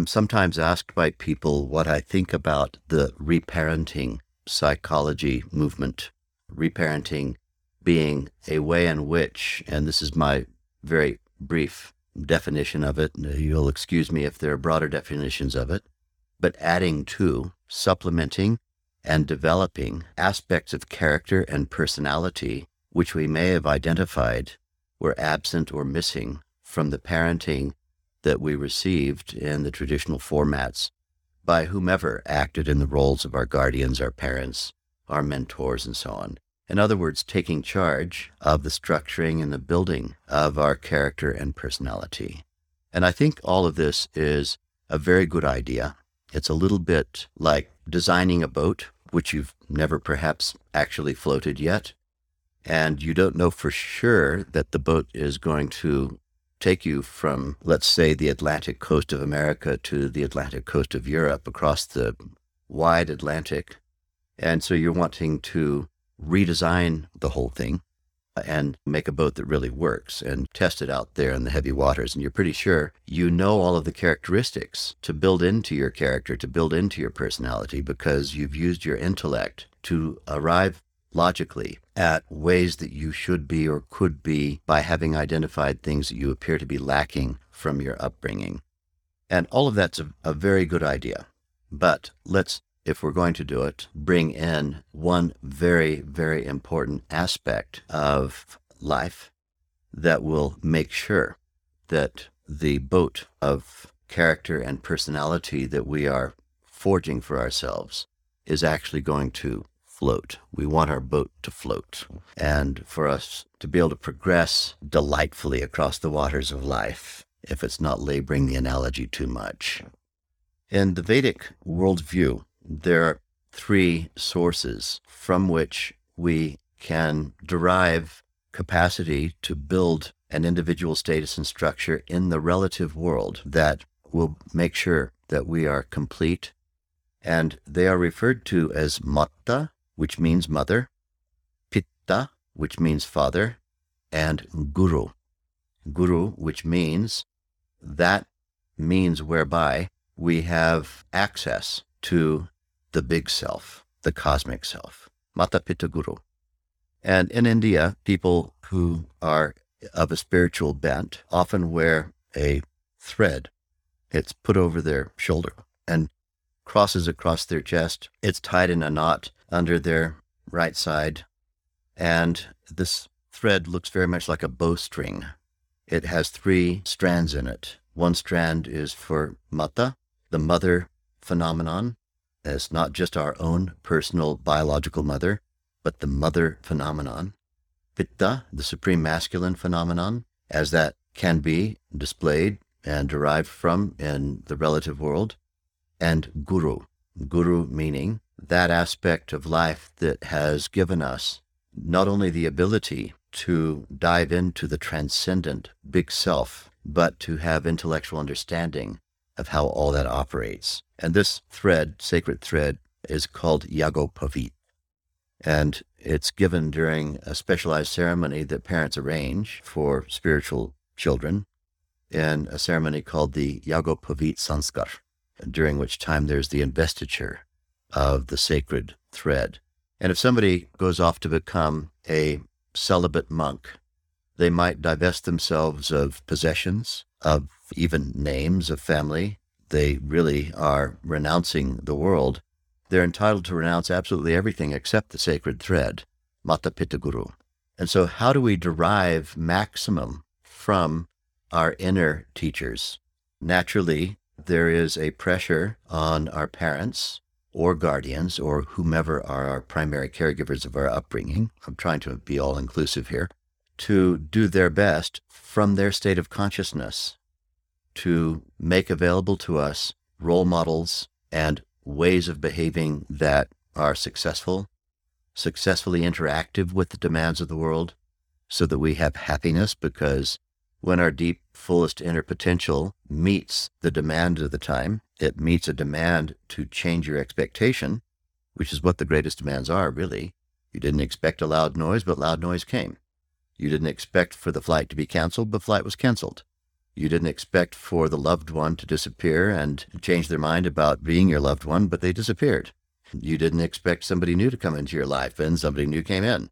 I'm sometimes asked by people what I think about the reparenting psychology movement. Reparenting being a way in which, and this is my very brief definition of it, you'll excuse me if there are broader definitions of it, but adding to, supplementing, and developing aspects of character and personality which we may have identified were absent or missing from the parenting that we received in the traditional formats by whomever acted in the roles of our guardians, our parents, our mentors, and so on. In other words, taking charge of the structuring and the building of our character and personality. And I think all of this is a very good idea. It's a little bit like designing a boat, which you've never perhaps actually floated yet. And you don't know for sure that the boat is going to take you from, let's say, the Atlantic coast of America to the Atlantic coast of Europe across the wide Atlantic. And so you're wanting to redesign the whole thing and make a boat that really works and test it out there in the heavy waters. And you're pretty sure you know all of the characteristics to build into your character, to build into your personality, because you've used your intellect to arrive logically at ways that you should be or could be by having identified things that you appear to be lacking from your upbringing. And all of that's a, a very good idea. But let's, if we're going to do it, bring in one very, very important aspect of life that will make sure that the boat of character and personality that we are forging for ourselves is actually going to float. We want our boat to float and for us to be able to progress delightfully across the waters of life if it's not laboring the analogy too much. In the Vedic worldview, there are three sources from which we can derive capacity to build an individual status and structure in the relative world that will make sure that we are complete. And they are referred to as mata, which means mother, pita, which means father, and guru. Guru, which means that means whereby we have access to the big self, the cosmic self, Mata Pita Guru. And in India, people who are of a spiritual bent often wear a thread. It's put over their shoulder and crosses across their chest. It's tied in a knot under their right side. And this thread looks very much like a bowstring. It has three strands in it. One strand is for mata, the mother phenomenon. It's not just our own personal biological mother, but the mother phenomenon. Pita, the supreme masculine phenomenon, as that can be displayed and derived from in the relative world. And guru, guru meaning that aspect of life that has given us not only the ability to dive into the transcendent big self, but to have intellectual understanding of how all that operates. And this thread, sacred thread, is called Yago Yagyopavit. And It's given during a specialized ceremony that parents arrange for spiritual children in a ceremony called the Yago Yagyopavit Sanskar, during which time there's the investiture of the sacred thread. And if somebody goes off to become a celibate monk, they might divest themselves of possessions, of even names of family. They really are renouncing the world. They're entitled to renounce absolutely everything except the sacred thread, Mata Pita Guru. And so, how do we derive maximum from our inner teachers? Naturally, there is a pressure on our parents or guardians or whomever are our primary caregivers of our upbringing. I'm trying to be all inclusive here to do their best from their state of consciousness to make available to us role models and ways of behaving that are successful, successfully interactive with the demands of the world, so that we have happiness because when our deep, fullest inner potential meets the demand of the time, it meets a demand to change your expectation, which is what the greatest demands are, really. You didn't expect a loud noise, but loud noise came. You didn't expect for the flight to be canceled, but flight was canceled. You didn't expect for the loved one to disappear and change their mind about being your loved one, but they disappeared. You didn't expect somebody new to come into your life, and somebody new came in.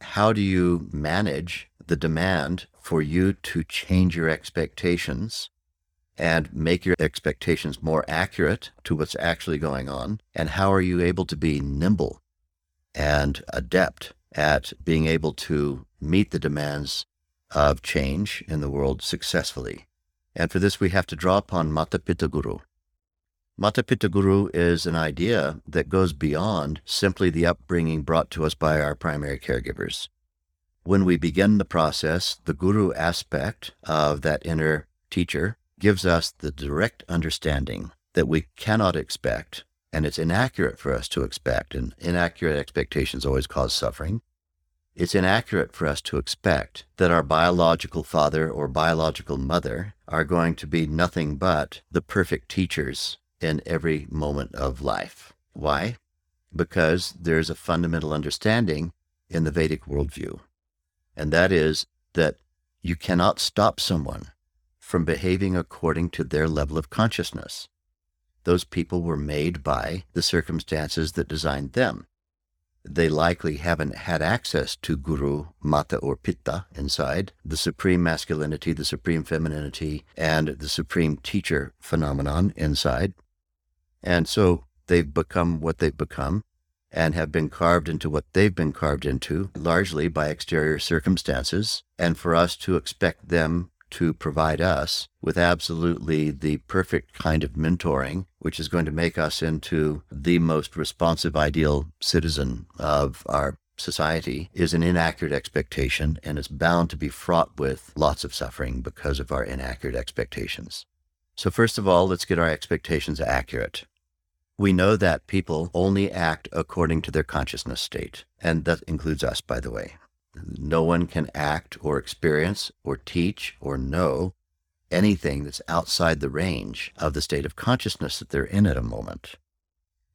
How do you manage the demand for you to change your expectations and make your expectations more accurate to what's actually going on? And how are you able to be nimble and adept at being able to meet the demands of change in the world successfully. And for this, we have to draw upon Mata Guru. Mata Guru is an idea that goes beyond simply the upbringing brought to us by our primary caregivers. When we begin the process, the Guru aspect of that inner teacher gives us the direct understanding that we cannot expect and it's inaccurate for us to expect, and inaccurate expectations always cause suffering. It's inaccurate for us to expect that our biological father or biological mother are going to be nothing but the perfect teachers in every moment of life. Why? Because there's a fundamental understanding in the Vedic worldview, and that is that you cannot stop someone from behaving according to their level of consciousness those people were made by the circumstances that designed them. They likely haven't had access to Guru, Mata, or Pita inside, the supreme masculinity, the supreme femininity, and the supreme teacher phenomenon inside. And so they've become what they've become and have been carved into what they've been carved into, largely by exterior circumstances. And for us to expect them to provide us with absolutely the perfect kind of mentoring, which is going to make us into the most responsive, ideal citizen of our society, is an inaccurate expectation and it's bound to be fraught with lots of suffering because of our inaccurate expectations. So, first of all, let's get our expectations accurate. We know that people only act according to their consciousness state, and that includes us, by the way. No one can act or experience or teach or know anything that's outside the range of the state of consciousness that they're in at a moment.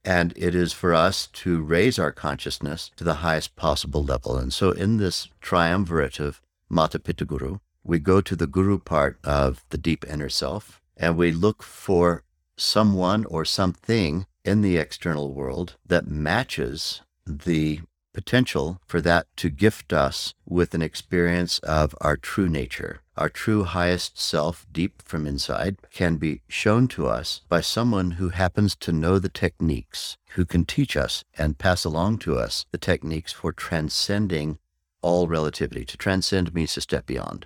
And it is for us to raise our consciousness to the highest possible level. And so in this triumvirate of Mata Pita Guru, we go to the Guru part of the deep inner self and we look for someone or something in the external world that matches the potential for that to gift us with an experience of our true nature. Our true highest self, deep from inside, can be shown to us by someone who happens to know the techniques, who can teach us and pass along to us the techniques for transcending all relativity. To transcend means to step beyond.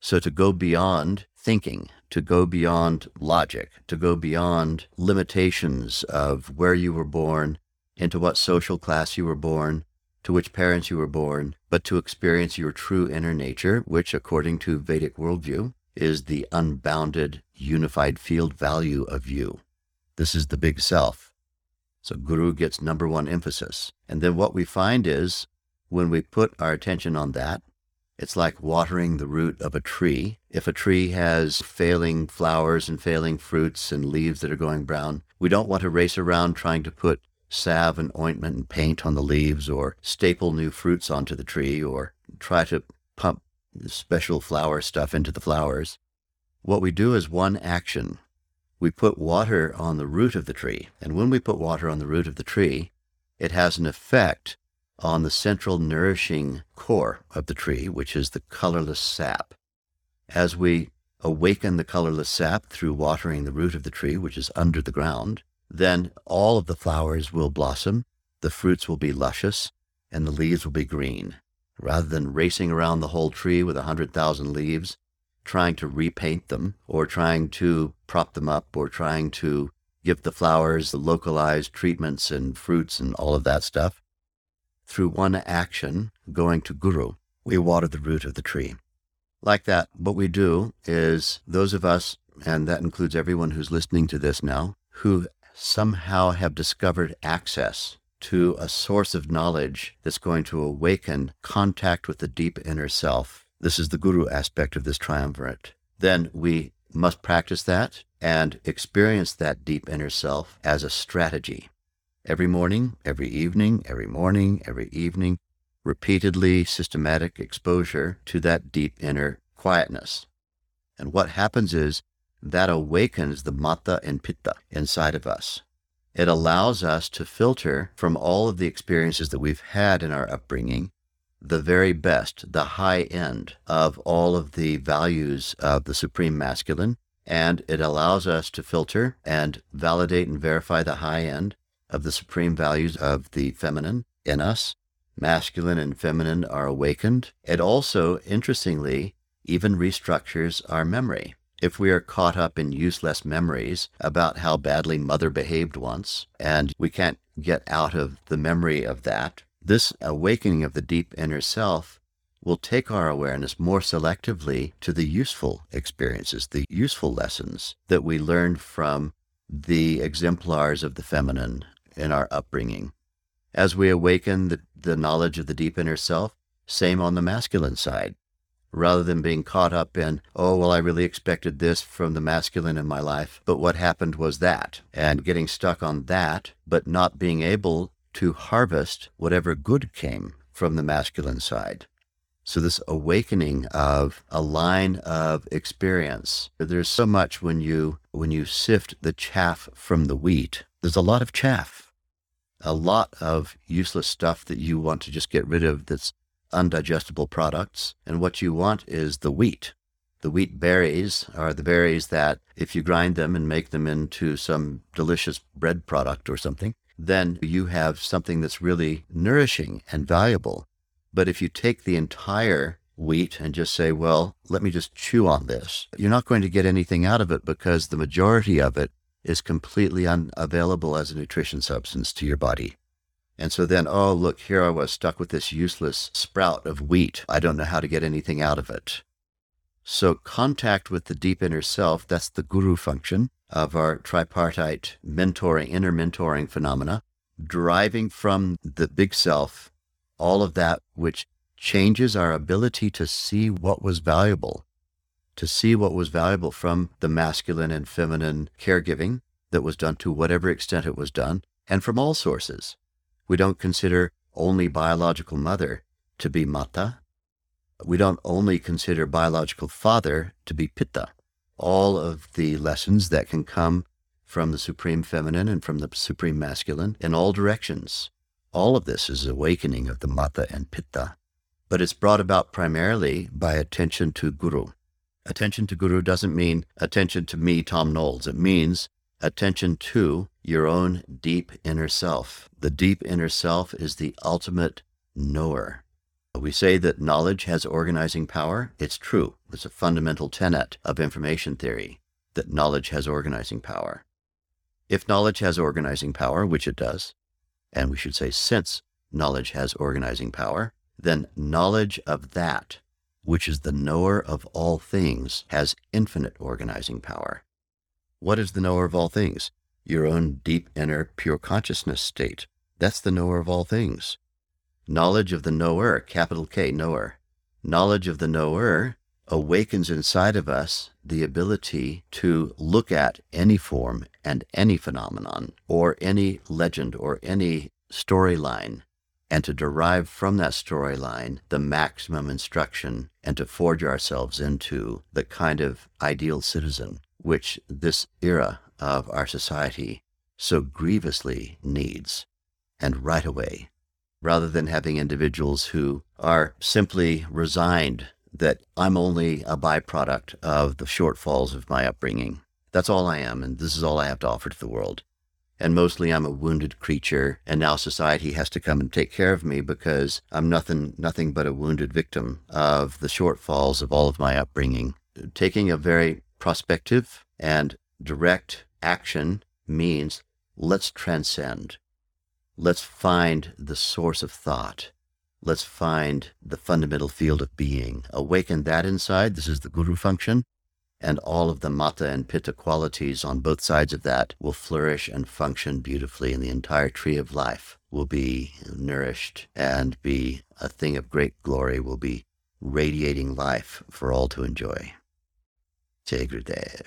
So to go beyond thinking, to go beyond logic, to go beyond limitations of where you were born, into what social class you were born, to which parents you were born, but to experience your true inner nature, which, according to Vedic worldview, is the unbounded, unified field value of you. This is the big self. So Guru gets number one emphasis. And then what we find is when we put our attention on that, it's like watering the root of a tree. If a tree has failing flowers and failing fruits and leaves that are going brown, we don't want to race around trying to put salve and ointment and paint on the leaves or staple new fruits onto the tree or try to pump special flower stuff into the flowers. What we do is one action. We put water on the root of the tree. And when we put water on the root of the tree, it has an effect on the central nourishing core of the tree, which is the colorless sap. As we awaken the colorless sap through watering the root of the tree, which is under the ground, then all of the flowers will blossom, the fruits will be luscious, and the leaves will be green. Rather than racing around the whole tree with a hundred thousand leaves, trying to repaint them, or trying to prop them up, or trying to give the flowers the localized treatments and fruits and all of that stuff, through one action, going to Guru, we water the root of the tree. Like that, what we do is those of us, and that includes everyone who's listening to this now, who somehow have discovered access to a source of knowledge that's going to awaken contact with the deep inner self. This is the guru aspect of this triumvirate. Then we must practice that and experience that deep inner self as a strategy. Every morning, every evening, every morning, every evening, repeatedly systematic exposure to that deep inner quietness. And what happens is that awakens the mata and pita inside of us. It allows us to filter from all of the experiences that we've had in our upbringing the very best, the high end of all of the values of the Supreme Masculine. And it allows us to filter and validate and verify the high end of the supreme values of the feminine in us. Masculine and feminine are awakened. It also, interestingly, even restructures our memory. If we are caught up in useless memories about how badly mother behaved once, and we can't get out of the memory of that, this awakening of the deep inner self will take our awareness more selectively to the useful experiences, the useful lessons that we learned from the exemplars of the feminine in our upbringing. As we awaken the, the knowledge of the deep inner self, same on the masculine side rather than being caught up in, oh, well, I really expected this from the masculine in my life, but what happened was that, and getting stuck on that, but not being able to harvest whatever good came from the masculine side. So this awakening of a line of experience, there's so much when you when you sift the chaff from the wheat. There's a lot of chaff, a lot of useless stuff that you want to just get rid of that's undigestible products. And what you want is the wheat. The wheat berries are the berries that, if you grind them and make them into some delicious bread product or something, then you have something that's really nourishing and valuable. But if you take the entire wheat and just say, well, let me just chew on this, you're not going to get anything out of it because the majority of it is completely unavailable as a nutrition substance to your body. And so then, oh, look, here I was stuck with this useless sprout of wheat. I don't know how to get anything out of it. So, contact with the deep inner self, that's the guru function of our tripartite mentoring, inner mentoring phenomena, driving from the big self all of that which changes our ability to see what was valuable, to see what was valuable from the masculine and feminine caregiving that was done to whatever extent it was done, and from all sources. We don't consider only biological mother to be mata. We don't only consider biological father to be pita. All of the lessons that can come from the supreme feminine and from the supreme masculine in all directions. All of this is awakening of the mata and pita, but it's brought about primarily by attention to guru. Attention to guru doesn't mean attention to me, Thom Knoles. It means attention to your own deep inner self. The deep inner self is the ultimate knower. We say that knowledge has organizing power. It's true. It's a fundamental tenet of information theory that knowledge has organizing power. If knowledge has organizing power, which it does, and we should say since knowledge has organizing power, then knowledge of that, which is the knower of all things, has infinite organizing power. What is the knower of all things? Your own deep inner pure consciousness state. That's the knower of all things. Knowledge of the knower, capital K, knower. Knowledge of the knower awakens inside of us the ability to look at any form and any phenomenon or any legend or any storyline and to derive from that storyline the maximum instruction and to forge ourselves into the kind of ideal citizen which this era of our society so grievously needs, and right away, rather than having individuals who are simply resigned that I'm only a byproduct of the shortfalls of my upbringing. That's all I am, and this is all I have to offer to the world and mostly I'm a wounded creature, and now society has to come and take care of me because I'm nothing nothing but a wounded victim of the shortfalls of all of my upbringing. Taking a very prospective and direct action means let's transcend. Let's find the source of thought. Let's find the fundamental field of being. Awaken that inside. This is the guru function and all of the mata and pita qualities on both sides of that will flourish and function beautifully, and the entire tree of life will be nourished and be a thing of great glory, will be radiating life for all to enjoy. Jai Gurudev.